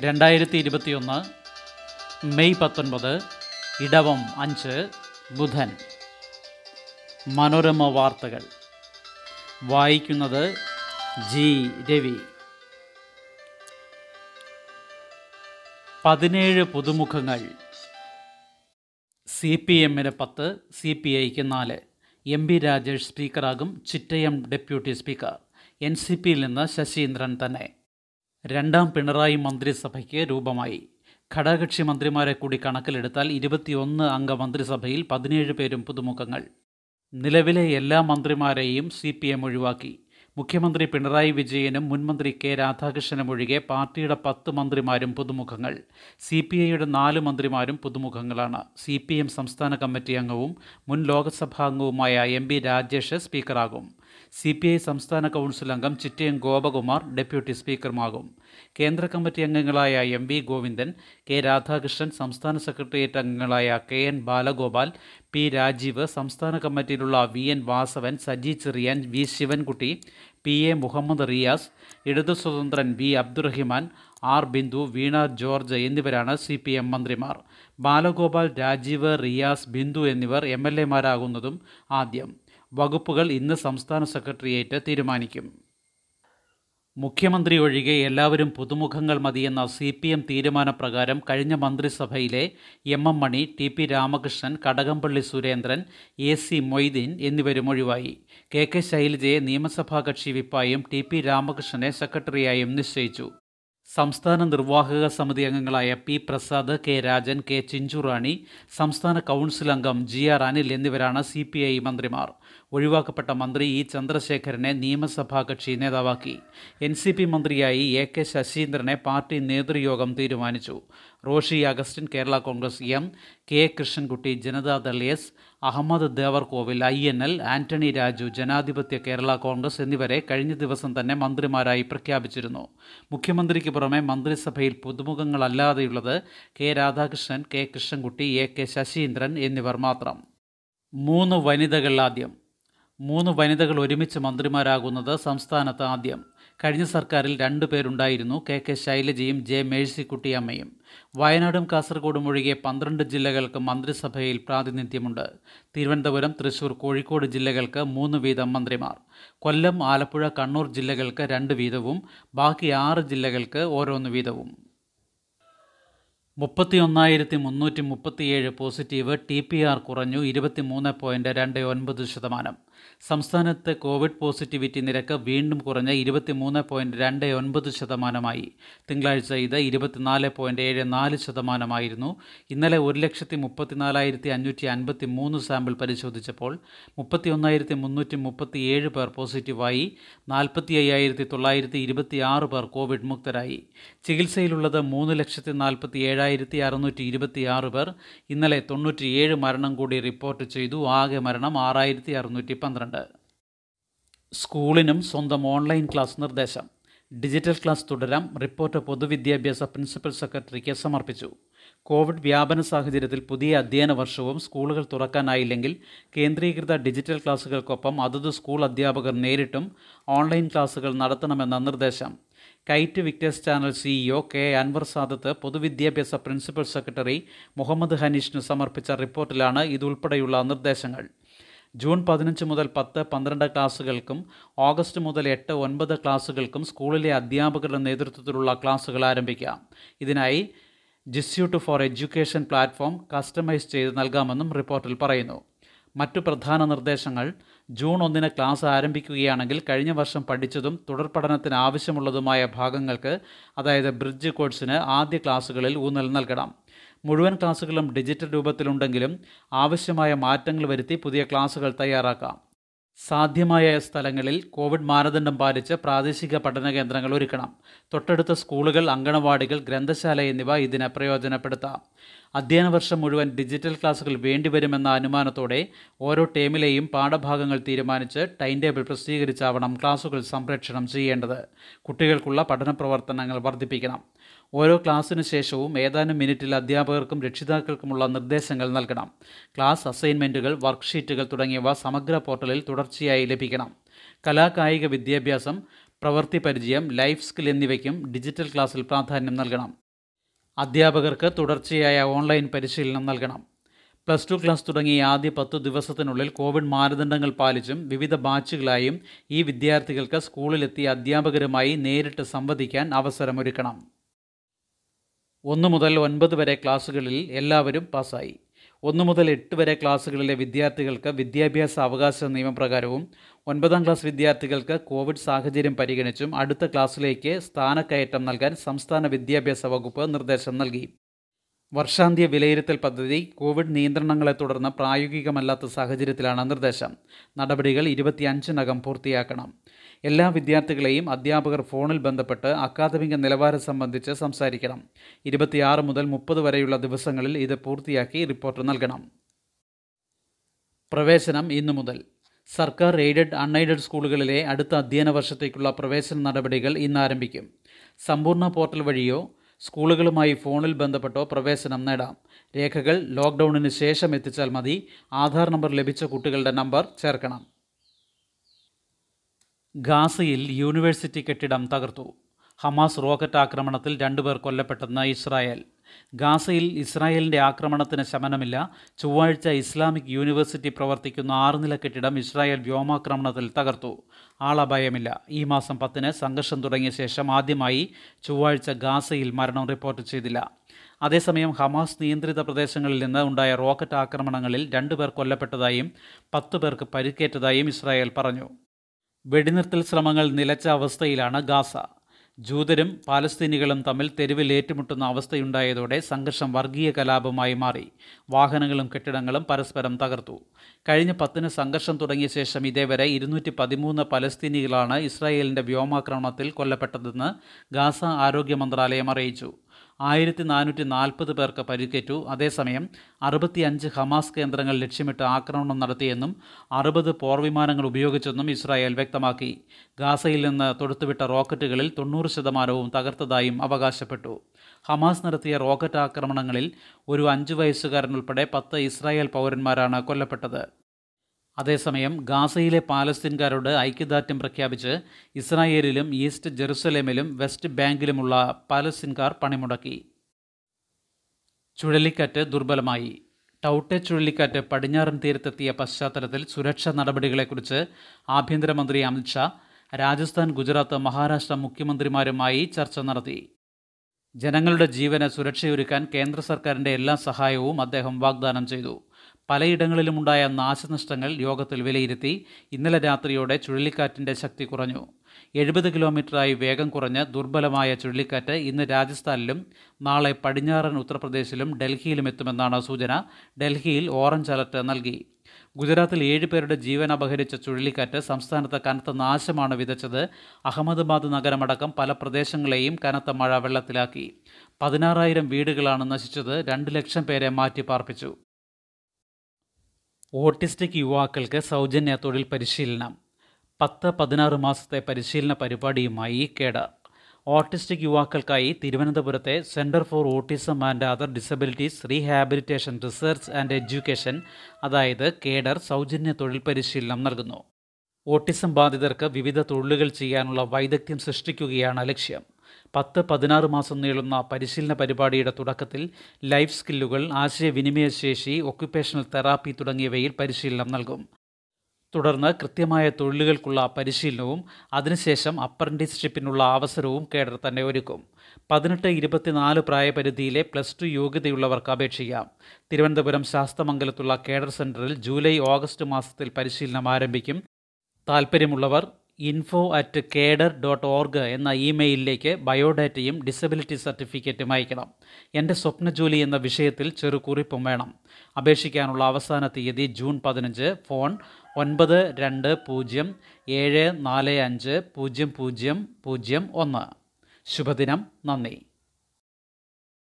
രണ്ടായിരത്തി ഇരുപത്തിയൊന്ന് മെയ് പത്തൊൻപത് ഇടവം അഞ്ച് ബുധൻ. മനോരമ വാർത്തകൾ. വായിക്കുന്നത് ജി. രവി. പതിനേഴ് പുതുമുഖങ്ങൾ. സി പി എമ്മിന് പത്ത് സി പി ഐക്ക് നാല്. M P Rajesh സ്പീക്കറാകും Chittayam deputy speaker. N C പിയിൽ നിന്ന് ശശീന്ദ്രൻ തന്നെ. രണ്ടാം പിണറായി മന്ത്രിസഭയ്ക്ക് രൂപമായി. ഘടകകക്ഷി മന്ത്രിമാരെ കൂടി കണക്കിലെടുത്താൽ ഇരുപത്തിയൊന്ന് അംഗ മന്ത്രിസഭയിൽ പതിനേഴ് പേരും പുതുമുഖങ്ങൾ. നിലവിലെ എല്ലാ മന്ത്രിമാരെയും സി പി എം ഒഴിവാക്കി. മുഖ്യമന്ത്രി പിണറായി വിജയനും മുൻമന്ത്രി കെ രാധാകൃഷ്ണനും ഒഴികെ പാർട്ടിയുടെ പത്ത് മന്ത്രിമാരും പുതുമുഖങ്ങൾ. സി പി ഐയുടെ നാല് മന്ത്രിമാരും പുതുമുഖങ്ങളാണ്. സി പി എം സംസ്ഥാന കമ്മിറ്റി അംഗവും മുൻ ലോക്സഭാ അംഗവുമായ എം ബി രാജേഷ് സ്പീക്കറാകും. സി പി ഐ സംസ്ഥാന കൗൺസിൽ അംഗം ചിറ്റയം ഗോപകുമാർ ഡെപ്യൂട്ടി സ്പീക്കറുമാകും. കേന്ദ്ര കമ്മിറ്റി അംഗങ്ങളായ M V Govindan K Radhakrishnan സംസ്ഥാന സെക്രട്ടേറിയറ്റ് അംഗങ്ങളായ K N Balagopal P Rajeev സംസ്ഥാന കമ്മിറ്റിയിലുള്ള V N Vasavan Saji Cherian V Sivankutty P A Muhammad Riyas ഇടതു സ്വതന്ത്രൻ V Abdurahiman R Bindu Veena George എന്നിവരാണ് C P M മന്ത്രിമാർ. ബാലഗോപാൽ രാജീവ് റിയാസ് ബിന്ദു എന്നിവർ M L എമാരാകുന്നതും ആദ്യം. വകുപ്പുകൾ ഇന്ന് സംസ്ഥാന സെക്രട്ടേറിയറ്റ് തീരുമാനിക്കും. മുഖ്യമന്ത്രി ഒഴികെ എല്ലാവരും പുതുമുഖങ്ങൾ മതിയെന്ന സി പി എം തീരുമാനപ്രകാരം കഴിഞ്ഞ മന്ത്രിസഭയിലെ M M Mani T P Ramakrishnan Kadakampally Surendran A C Moideen എന്നിവരും ഒഴിവായി. കെ കെ ശൈലജയെ നിയമസഭാ കക്ഷി വിപ്പായും ടി പി രാമകൃഷ്ണനെ സെക്രട്ടറിയായും നിശ്ചയിച്ചു. സംസ്ഥാന നിർവാഹക സമിതി അംഗങ്ങളായ P Prasad K Rajan K Chinchurani സംസ്ഥാന കൗൺസിൽ അംഗം ജി ആർ അനിൽ എന്നിവരാണ് സി പി ഐ മന്ത്രിമാർ. ഒഴിവാക്കപ്പെട്ട മന്ത്രി ഇ ചന്ദ്രശേഖരനെ നിയമസഭാ കക്ഷി നേതാവാക്കി. എൻ സി പി മന്ത്രിയായി എ കെ ശശീന്ദ്രനെ പാർട്ടി നേതൃയോഗം തീരുമാനിച്ചു. Roshi Augustine Kerala Congress M K Krishnankutty Janata Dal S Ahammad Devarkovil I N L Antony Raju ജനാധിപത്യ കേരള കോൺഗ്രസ് എന്നിവരെ കഴിഞ്ഞ ദിവസം തന്നെ മന്ത്രിമാരായി പ്രഖ്യാപിച്ചിരുന്നു. മുഖ്യമന്ത്രിക്ക് പുറമെ മന്ത്രിസഭയിൽ പുതുമുഖങ്ങളല്ലാതെയുള്ളത് K Radhakrishnan K Krishnankutty A K Saseendran എന്നിവർ മാത്രം. മൂന്ന് വനിതകൾ ആദ്യം. മൂന്ന് വനിതകൾ ഒരുമിച്ച് മന്ത്രിമാരാകുന്നത് സംസ്ഥാനത്ത് ആദ്യം. കഴിഞ്ഞ സർക്കാരിൽ രണ്ടു പേരുണ്ടായിരുന്നു. കെ കെ ശൈലജയും ജെ മേഴ്സിക്കുട്ടിയമ്മയും വയനാടും കാസർഗോഡും ഒഴികെ പന്ത്രണ്ട് ജില്ലകൾക്ക് മന്ത്രിസഭയിൽ പ്രാതിനിധ്യമുണ്ട്. തിരുവനന്തപുരം തൃശൂർ കോഴിക്കോട് ജില്ലകൾക്ക് മൂന്ന് വീതം മന്ത്രിമാർ. കൊല്ലം ആലപ്പുഴ കണ്ണൂർ ജില്ലകൾക്ക് രണ്ട് വീതവും. ബാക്കി ആറ് ജില്ലകൾക്ക് ഓരോന്ന് വീതവും. മുപ്പത്തി ഒന്നായിരത്തി മുന്നൂറ്റി മുപ്പത്തിയേഴ് പോസിറ്റീവ് ടി പി ആർ കുറഞ്ഞു ഇരുപത്തി മൂന്ന് പോയിന്റ് രണ്ട് ഒൻപത് ശതമാനം. സംസ്ഥാനത്ത് കോവിഡ് പോസിറ്റിവിറ്റി നിരക്ക് വീണ്ടും കുറഞ്ഞ് ഇരുപത്തി മൂന്ന് പോയിന്റ് രണ്ട് ഒൻപത് ശതമാനമായി. തിങ്കളാഴ്ച ഇത് ഇരുപത്തിനാല് പോയിന്റ് ഏഴ് നാല് ശതമാനമായിരുന്നു. ഇന്നലെ ഒരു ലക്ഷത്തി മുപ്പത്തിനാലായിരത്തി അഞ്ഞൂറ്റി അൻപത്തി മൂന്ന് സാമ്പിൾ പരിശോധിച്ചപ്പോൾ മുപ്പത്തി ഒന്നായിരത്തി മുന്നൂറ്റി മുപ്പത്തി ഏഴ് പേർ പോസിറ്റീവായി. നാൽപ്പത്തി അയ്യായിരത്തി തൊള്ളായിരത്തി ഇരുപത്തി ആറ് പേർ കോവിഡ് മുക്തരായി. ചികിത്സയിലുള്ളത് മൂന്ന് ലക്ഷത്തി നാൽപ്പത്തി ഏഴായിരത്തി അറുന്നൂറ്റി ഇരുപത്തി ആറ് പേർ. ഇന്നലെ തൊണ്ണൂറ്റിയേഴ് മരണം കൂടി റിപ്പോർട്ട് ചെയ്തു. ആകെ മരണം ആറായിരത്തി അറുന്നൂറ്റി പന്ത്രണ്ട്. സ്കൂളിനും സ്വന്തം ഓൺലൈൻ ക്ലാസ് നിർദ്ദേശം. ഡിജിറ്റൽ ക്ലാസ് തുടരാം. റിപ്പോർട്ട് പൊതുവിദ്യാഭ്യാസ പ്രിൻസിപ്പൽ സെക്രട്ടറിക്ക് സമർപ്പിച്ചു. കോവിഡ് വ്യാപന സാഹചര്യത്തിൽ പുതിയ അധ്യയന വർഷവും സ്കൂളുകൾ തുറക്കാനായില്ലെങ്കിൽ കേന്ദ്രീകൃത ഡിജിറ്റൽ ക്ലാസുകൾക്കൊപ്പം അതത് സ്കൂൾ അധ്യാപകർ നേരിട്ടും ഓൺലൈൻ ക്ലാസുകൾ നടത്തണമെന്ന നിർദ്ദേശം. KITE Victers channel CEO K Anvar Sadath പൊതുവിദ്യാഭ്യാസ പ്രിൻസിപ്പൽ സെക്രട്ടറി മുഹമ്മദ് ഹനീഷിന് സമർപ്പിച്ച റിപ്പോർട്ടിലാണ് ഇതുൾപ്പെടെയുള്ള നിർദ്ദേശങ്ങൾ. ജൂൺ പതിനഞ്ച് മുതൽ പത്ത് പന്ത്രണ്ട് ക്ലാസ്സുകൾക്കും ഓഗസ്റ്റ് മുതൽ എട്ട് ഒൻപത് ക്ലാസ്സുകൾക്കും സ്കൂളിലെ അധ്യാപകരുടെ നേതൃത്വത്തിലുള്ള ക്ലാസ്സുകൾ ആരംഭിക്കാം. ഇതിനായി G Suite for education platform customise ചെയ്ത് നൽകാമെന്നും റിപ്പോർട്ടിൽ പറയുന്നു. മറ്റു പ്രധാന നിർദ്ദേശങ്ങൾ ജൂൺ ഒന്നിന് ക്ലാസ് ആരംഭിക്കുകയാണെങ്കിൽ കഴിഞ്ഞ വർഷം പഠിച്ചതും തുടർ പഠനത്തിന് ആവശ്യമുള്ളതുമായ ഭാഗങ്ങൾക്ക് അതായത് ബ്രിഡ്ജ് കോഴ്സിന് ആദ്യ ക്ലാസ്സുകളിൽ ഊന്നൽ നൽകണം. മുഴുവൻ ക്ലാസ്സുകളും ഡിജിറ്റൽ രൂപത്തിലുണ്ടെങ്കിലും ആവശ്യമായ മാറ്റങ്ങൾ വരുത്തി പുതിയ ക്ലാസ്സുകൾ തയ്യാറാക്കാം. സാധ്യമായ സ്ഥലങ്ങളിൽ കോവിഡ് മാനദണ്ഡം പാലിച്ച് പ്രാദേശിക പഠന കേന്ദ്രങ്ങൾ ഒരുക്കണം. തൊട്ടടുത്ത സ്കൂളുകൾ അങ്കണവാടികൾ ഗ്രന്ഥശാല എന്നിവ ഇതിന് പ്രയോജനപ്പെടുത്താം. അധ്യയന വർഷം മുഴുവൻ ഡിജിറ്റൽ ക്ലാസുകൾ വേണ്ടിവരുമെന്ന അനുമാനത്തോടെ ഓരോ ടേമിലെയും പാഠഭാഗങ്ങൾ തീരുമാനിച്ച് ടൈം ടേബിൾ പ്രസിദ്ധീകരിച്ചാവണം ക്ലാസുകൾ സംപ്രേക്ഷണം ചെയ്യേണ്ടത്. കുട്ടികൾക്കുള്ള പഠന പ്രവർത്തനങ്ങൾ വർദ്ധിപ്പിക്കണം. ഓരോ ക്ലാസ്സിനു ശേഷവും ഏതാനും മിനിറ്റിൽ അധ്യാപകർക്കും രക്ഷിതാക്കൾക്കുമുള്ള നിർദ്ദേശങ്ങൾ നൽകണം. ക്ലാസ് അസൈൻമെന്റുകൾ വർക്ക്ഷീറ്റുകൾ തുടങ്ങിയവ സമഗ്ര പോർട്ടലിൽ തുടർച്ചയായി ലഭിക്കണം. കലാകായിക വിദ്യാഭ്യാസം പ്രവൃത്തി പരിചയം ലൈഫ് സ്കിൽ എന്നിവയ്ക്കും ഡിജിറ്റൽ ക്ലാസ്സിൽ പ്രാധാന്യം നൽകണം. അധ്യാപകർക്ക് തുടർച്ചയായ ഓൺലൈൻ പരിശീലനം നൽകണം. പ്ലസ് ടു ക്ലാസ് തുടങ്ങിയ ആദ്യ പത്തു ദിവസത്തിനുള്ളിൽ കോവിഡ് മാനദണ്ഡങ്ങൾ പാലിച്ചും വിവിധ ബാച്ചുകളായും ഈ വിദ്യാർത്ഥികൾക്ക് സ്കൂളിലെത്തിയ അധ്യാപകരുമായി നേരിട്ട് സംവദിക്കാൻ അവസരമൊരുക്കണം. ഒന്ന് മുതൽ ഒൻപത് വരെ ക്ലാസ്സുകളിൽ എല്ലാവരും പാസ്സായി. ഒന്ന് മുതൽ എട്ട് വരെ ക്ലാസ്സുകളിലെ വിദ്യാർത്ഥികൾക്ക് വിദ്യാഭ്യാസ അവകാശ നിയമപ്രകാരവും ഒൻപതാം ക്ലാസ് വിദ്യാർത്ഥികൾക്ക് കോവിഡ് സാഹചര്യം പരിഗണിച്ചും അടുത്ത ക്ലാസ്സിലേക്ക് സ്ഥാനക്കയറ്റം നൽകാൻ സംസ്ഥാന വിദ്യാഭ്യാസ വകുപ്പ് നിർദ്ദേശം നൽകി. വർഷാന്ത്യ വിലയിരുത്തൽ പദ്ധതി കോവിഡ് നിയന്ത്രണങ്ങളെ തുടർന്ന് പ്രായോഗികമല്ലാത്ത സാഹചര്യത്തിലാണ് നിർദ്ദേശം. നടപടികൾ ഇരുപത്തിയഞ്ചിനകം പൂർത്തിയാക്കണം. എല്ലാ വിദ്യാർത്ഥികളെയും അധ്യാപകർ ഫോണിൽ ബന്ധപ്പെട്ട് അക്കാദമിക നിലവാരം സംബന്ധിച്ച് സംസാരിക്കണം. ഇരുപത്തിയാറ് മുതൽ മുപ്പത് വരെയുള്ള ദിവസങ്ങളിൽ ഇത് പൂർത്തിയാക്കി റിപ്പോർട്ട് നൽകണം. പ്രവേശനം ഇന്നു മുതൽ. സർക്കാർ എയ്ഡഡ് അൺഎയ്ഡഡ് സ്കൂളുകളിലെ അടുത്ത അധ്യയന വർഷത്തേക്കുള്ള പ്രവേശന നടപടികൾ ഇന്ന് ആരംഭിക്കും സമ്പൂർണ പോർട്ടൽ വഴിയോ സ്കൂളുകളുമായി ഫോണിൽ ബന്ധപ്പെട്ടോ പ്രവേശനം നേടാം. രേഖകൾ ലോക്ക്ഡൗണിന് ശേഷം എത്തിച്ചാൽ മതി. ആധാർ നമ്പർ ലഭിച്ച കുട്ടികളുടെ നമ്പർ ചേർക്കണം. ഗാസയിൽ യൂണിവേഴ്സിറ്റി കെട്ടിടം തകർത്തു. ഹമാസ് റോക്കറ്റ് ആക്രമണത്തിൽ രണ്ടുപേർ കൊല്ലപ്പെട്ടെന്ന് ഇസ്രായേൽ. ഗാസയിൽ ഇസ്രായേലിന്റെ ആക്രമണത്തിന് ശമനമില്ല. ചൊവ്വാഴ്ച ഇസ്ലാമിക് യൂണിവേഴ്സിറ്റി പ്രവർത്തിക്കുന്ന ആറുനില കെട്ടിടം ഇസ്രായേൽ വ്യോമാക്രമണത്തിൽ തകർത്തു. ആളപായമില്ല. ഈ മാസം പത്തിന് സംഘർഷം തുടങ്ങിയ ശേഷം ആദ്യമായി ചൊവ്വാഴ്ച ഗാസയിൽ മരണം റിപ്പോർട്ട് ചെയ്തില്ല. അതേസമയം ഹമാസ് നിയന്ത്രിത പ്രദേശങ്ങളിൽ നിന്ന് ഉണ്ടായ റോക്കറ്റ് ആക്രമണങ്ങളിൽ രണ്ടുപേർ കൊല്ലപ്പെട്ടതായും പത്തു പേർക്ക് പരിക്കേറ്റതായും ഇസ്രായേൽ പറഞ്ഞു. വെടിനിർത്തൽ ശ്രമങ്ങൾ നിലച്ച അവസ്ഥയിലാണ് ഗാസ. ജൂതരും പാലസ്തീനികളും തമ്മിൽ തെരുവിൽ ഏറ്റുമുട്ടുന്ന അവസ്ഥയുണ്ടായതോടെ സംഘർഷം വർഗീയ കലാപമായി മാറി. വാഹനങ്ങളും കെട്ടിടങ്ങളും പരസ്പരം തകർത്തു. കഴിഞ്ഞ പത്തിന് സംഘർഷം തുടങ്ങിയ ശേഷം ഇതേവരെ ഇരുന്നൂറ്റി പതിമൂന്ന് പലസ്തീനികളാണ് ഇസ്രായേലിന്റെ വ്യോമാക്രമണത്തിൽ കൊല്ലപ്പെട്ടതെന്ന് ഗാസ ആരോഗ്യ മന്ത്രാലയം അറിയിച്ചു. ആയിരത്തി നാനൂറ്റി നാൽപ്പത് പേർക്ക് പരിക്കേറ്റു. അതേസമയം അറുപത്തിയഞ്ച് ഹമാസ് കേന്ദ്രങ്ങൾ ലക്ഷ്യമിട്ട് ആക്രമണം നടത്തിയെന്നും അറുപത് പോർവിമാനങ്ങൾ ഉപയോഗിച്ചെന്നും ഇസ്രായേൽ വ്യക്തമാക്കി. ഗാസയിൽ നിന്ന് തൊടുത്തുവിട്ട റോക്കറ്റുകളിൽ തൊണ്ണൂറ് ശതമാനവും തകർത്തതായും അവകാശപ്പെട്ടു. ഹമാസ് നടത്തിയ റോക്കറ്റ് ആക്രമണങ്ങളിൽ ഒരു അഞ്ചു വയസ്സുകാരൻ ഉൾപ്പെടെ പത്ത് ഇസ്രായേൽ പൗരന്മാരാണ് കൊല്ലപ്പെട്ടത്. അതേസമയം ഗാസയിലെ പാലസ്തീൻകാരോട് ഐക്യദാർഢ്യം പ്രഖ്യാപിച്ച് ഇസ്രായേലിലും ഈസ്റ്റ് ജെറുസലേമിലും വെസ്റ്റ് ബാങ്കിലുമുള്ള പാലസ്തീൻകാർ പണിമുടക്കി. ചുഴലിക്കാറ്റ് ദുർബലമായി. ടൗട്ടെ ചുഴലിക്കാറ്റ് പടിഞ്ഞാറൻ തീരത്തെത്തിയ പശ്ചാത്തലത്തിൽ സുരക്ഷാ നടപടികളെക്കുറിച്ച് ആഭ്യന്തരമന്ത്രി അമിത്ഷാ രാജസ്ഥാൻ ഗുജറാത്ത് മഹാരാഷ്ട്ര മുഖ്യമന്ത്രിമാരുമായി ചർച്ച നടത്തി. ജനങ്ങളുടെ ജീവന് സുരക്ഷയൊരുക്കാൻ കേന്ദ്ര സർക്കാരിന്റെ എല്ലാ സഹായവും അദ്ദേഹം വാഗ്ദാനം ചെയ്തു. പലയിടങ്ങളിലുമുണ്ടായ നാശനഷ്ടങ്ങൾ യോഗത്തിൽ വിലയിരുത്തി ഇന്നലെ രാത്രിയോടെ ചുഴലിക്കാറ്റിന്റെ ശക്തി കുറഞ്ഞു. എഴുപത് കിലോമീറ്ററായി വേഗം കുറഞ്ഞ് ദുർബലമായ ചുഴലിക്കാറ്റ് ഇന്ന് രാജസ്ഥാനിലും നാളെ പടിഞ്ഞാറൻ ഉത്തർപ്രദേശിലും ഡൽഹിയിലും എത്തുമെന്നാണ് സൂചന. ഡൽഹിയിൽ ഓറഞ്ച് അലർട്ട് നൽകി. ഗുജറാത്തിൽ ഏഴ് പേരുടെ ജീവൻ അപഹരിച്ച ചുഴലിക്കാറ്റ് സംസ്ഥാനത്ത് കനത്ത നാശമാണ് വിതച്ചത്. അഹമ്മദാബാദ് നഗരമടക്കം പല പ്രദേശങ്ങളെയും കനത്ത മഴ വെള്ളത്തിലാക്കി. പതിനാറായിരം വീടുകളാണ് നശിച്ചത്. രണ്ട് ലക്ഷം പേരെ മാറ്റി പാർപ്പിച്ചു ഓട്ടിസ്റ്റിക് യുവാക്കൾക്ക് സൗജന്യ തൊഴിൽ പരിശീലനം. പത്ത് പതിനാറ് മാസത്തെ പരിശീലന പരിപാടിയുമായി കേഡർ. ഓട്ടിസ്റ്റിക് യുവാക്കൾക്കായി തിരുവനന്തപുരത്തെ centre for autism and other disabilities rehabilitation research and education അതായത് കേഡർ സൗജന്യ തൊഴിൽ പരിശീലനം നൽകുന്നു. ഓട്ടിസം ബാധിതർക്ക് വിവിധ തൊഴിലുകൾ ചെയ്യാനുള്ള വൈദഗ്ധ്യം സൃഷ്ടിക്കുകയാണ് ലക്ഷ്യം. പത്ത് പതിനാറ് മാസം നീളുന്ന പരിശീലന പരിപാടിയുടെ തുടക്കത്തിൽ ലൈഫ് സ്കില്ലുകൾ ആശയവിനിമയ ശേഷി ഒക്യുപ്പേഷണൽ തെറാപ്പി തുടങ്ങിയവയിൽ പരിശീലനം നൽകും. തുടർന്ന് കൃത്യമായ തൊഴിലുകൾക്കുള്ള പരിശീലനവും അതിനുശേഷം അപ്രന്റീസ്ഷിപ്പിനുള്ള അവസരവും കേഡർ തന്നെ ഒരുക്കും. പതിനെട്ട് ഇരുപത്തിനാല് പ്രായപരിധിയിലെ പ്ലസ് ടു യോഗ്യതയുള്ളവർക്ക് അപേക്ഷിക്കാം തിരുവനന്തപുരം ശാസ്തമംഗലത്തുള്ള കേഡർ സെന്ററിൽ ജൂലൈ ഓഗസ്റ്റ് മാസത്തിൽ പരിശീലനം ആരംഭിക്കും. താൽപ്പര്യമുള്ളവർ info at cadre dot org എന്ന ഇമെയിലിലേക്ക് ബയോഡാറ്റയും ഡിസബിലിറ്റി സർട്ടിഫിക്കറ്റും അയക്കണം. എന്റെ സ്വപ്ന ജോലി എന്ന വിഷയത്തിൽ ചെറു കുറിപ്പും വേണം. അപേക്ഷിക്കാനുള്ള അവസാന തീയതി ജൂൺ പതിനഞ്ച്. ഫോൺ ഒൻപത് രണ്ട് പൂജ്യം ഏഴ് നാല് അഞ്ച് പൂജ്യം പൂജ്യം പൂജ്യം ഒന്ന്. ശുഭദിനം. നന്ദി.